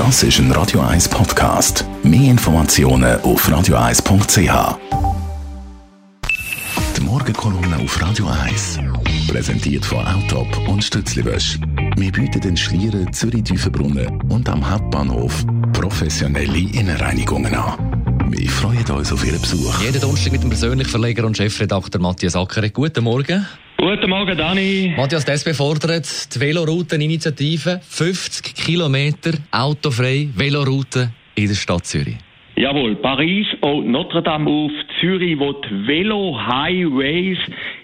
Das ist ein Radio 1 Podcast. Mehr Informationen auf radio1.ch. Die Morgenkolumne auf Radio 1. Präsentiert von Autop und Stützliwösch. Wir bieten den Schlieren, Zürich-Tüfenbrunnen und am Hauptbahnhof professionelle Innenreinigungen an. Wir freuen uns auf Ihren Besuch. Jeden Donnerstag mit dem persönlichen Verleger und Chefredakteur Matthias Ackeret. Guten Morgen. Guten Morgen, Dani. Matthias, das befordert die Velorouteninitiative. 50 Kilometer autofrei Veloroute in der Stadt Zürich. Jawohl, Paris und Notre Dame auf, Zürich, wo die Velo-Highways,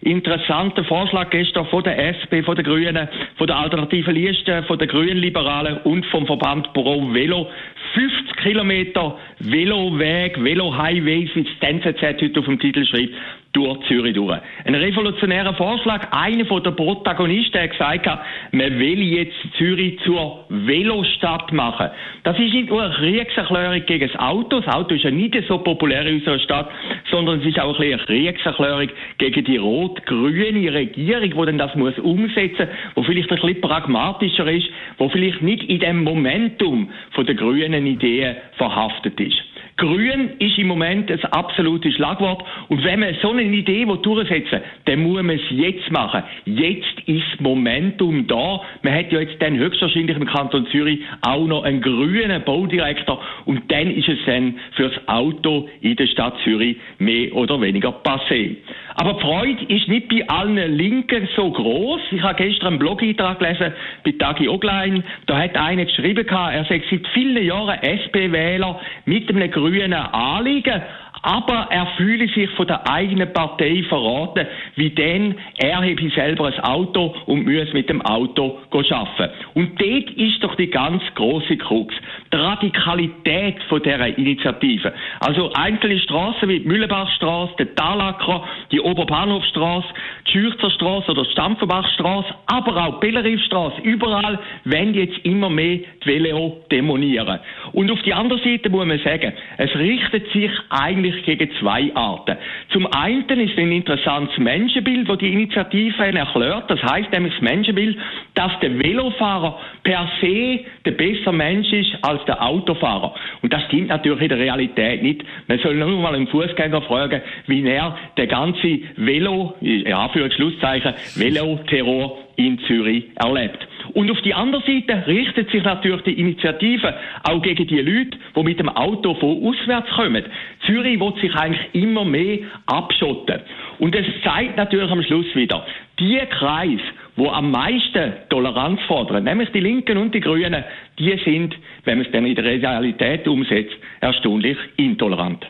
interessanter Vorschlag gestern von der SP, von den Grünen, von der Alternativen Liste, von den Grünen Liberalen und vom Verband Pro Velo. 50 Kilometer Veloweg, Velo-Highways, wie das NZZ heute auf dem Titel schreibt, durch Zürich durch. Ein revolutionärer Vorschlag. Einer der Protagonisten hat gesagt, man will jetzt Zürich zur Velostadt machen. Das ist nicht nur eine Kriegserklärung gegen das Auto. Das Auto ist ja nicht so populär in unserer Stadt, sondern es ist auch ein eine Kriegserklärung gegen die rot-grüne Regierung, die dann das muss umsetzen muss, die vielleicht ein bisschen pragmatischer ist, die vielleicht nicht in dem Momentum von der grünen Ideen verhaftet ist. Grün ist im Moment ein absolutes Schlagwort. Und wenn man so eine Idee durchsetzen will, dann muss man es jetzt machen. Jetzt ist Momentum da. Man hat ja jetzt dann höchstwahrscheinlich im Kanton Zürich auch noch einen grünen Baudirektor. Und dann ist es dann fürs Auto in der Stadt Zürich mehr oder weniger passé. Aber die Freude ist nicht bei allen Linken so groß. Ich habe gestern einen Blog-Eintrag gelesen bei Tagi Oglein. Da hat einer geschrieben, er sei seit vielen Jahren SP-Wähler mit einem grünen Anliegen aber er fühle sich von der eigenen Partei verraten, wie denn er habe selber ein Auto und müsse mit dem Auto arbeiten. Und dort ist doch die ganz große Krux. Die Radikalität von dieser Initiative. Also einzelne Straßen wie die Mühlenbachstraße, der Talacker, die Oberbahnhofstraße, die Schürzerstraße oder die Stampfenbachstraße, aber auch die Bellerifstraße, überall wenn jetzt immer mehr die Veleo demonieren. Und auf die andere Seite muss man sagen, es richtet sich eigentlich eigentlich gegen zwei Arten. Zum einen ist ein interessantes Menschenbild, das die Initiative erklärt. Das heißt nämlich das Menschenbild, dass der Velofahrer per se der bessere Mensch ist als der Autofahrer. Und das stimmt natürlich in der Realität nicht. Man soll nur mal einen Fußgänger fragen, wie er der ganze Velo, ja, für ein Schlusszeichen, Veloterror in Zürich erlebt. Und auf die andere Seite richtet sich natürlich die Initiative auch gegen die Leute, die mit dem Auto von auswärts kommen. Zürich will sich eigentlich immer mehr abschotten. Und es zeigt natürlich am Schluss wieder, die Kreis, wo am meisten Toleranz fordern, nämlich die Linken und die Grünen, die sind, wenn man es dann in der Realität umsetzt, erstaunlich intolerant.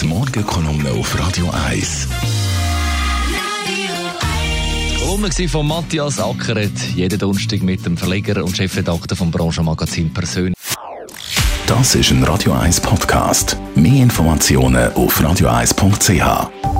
Die Morgenkolumne auf Radio 1. Kolumne von Matthias Ackeret, jeden Donnerstag mit dem Verleger und Chefredakteur vom Branchenmagazin Persönlich. Das ist ein Radio 1 Podcast. Mehr Informationen auf radio1.ch.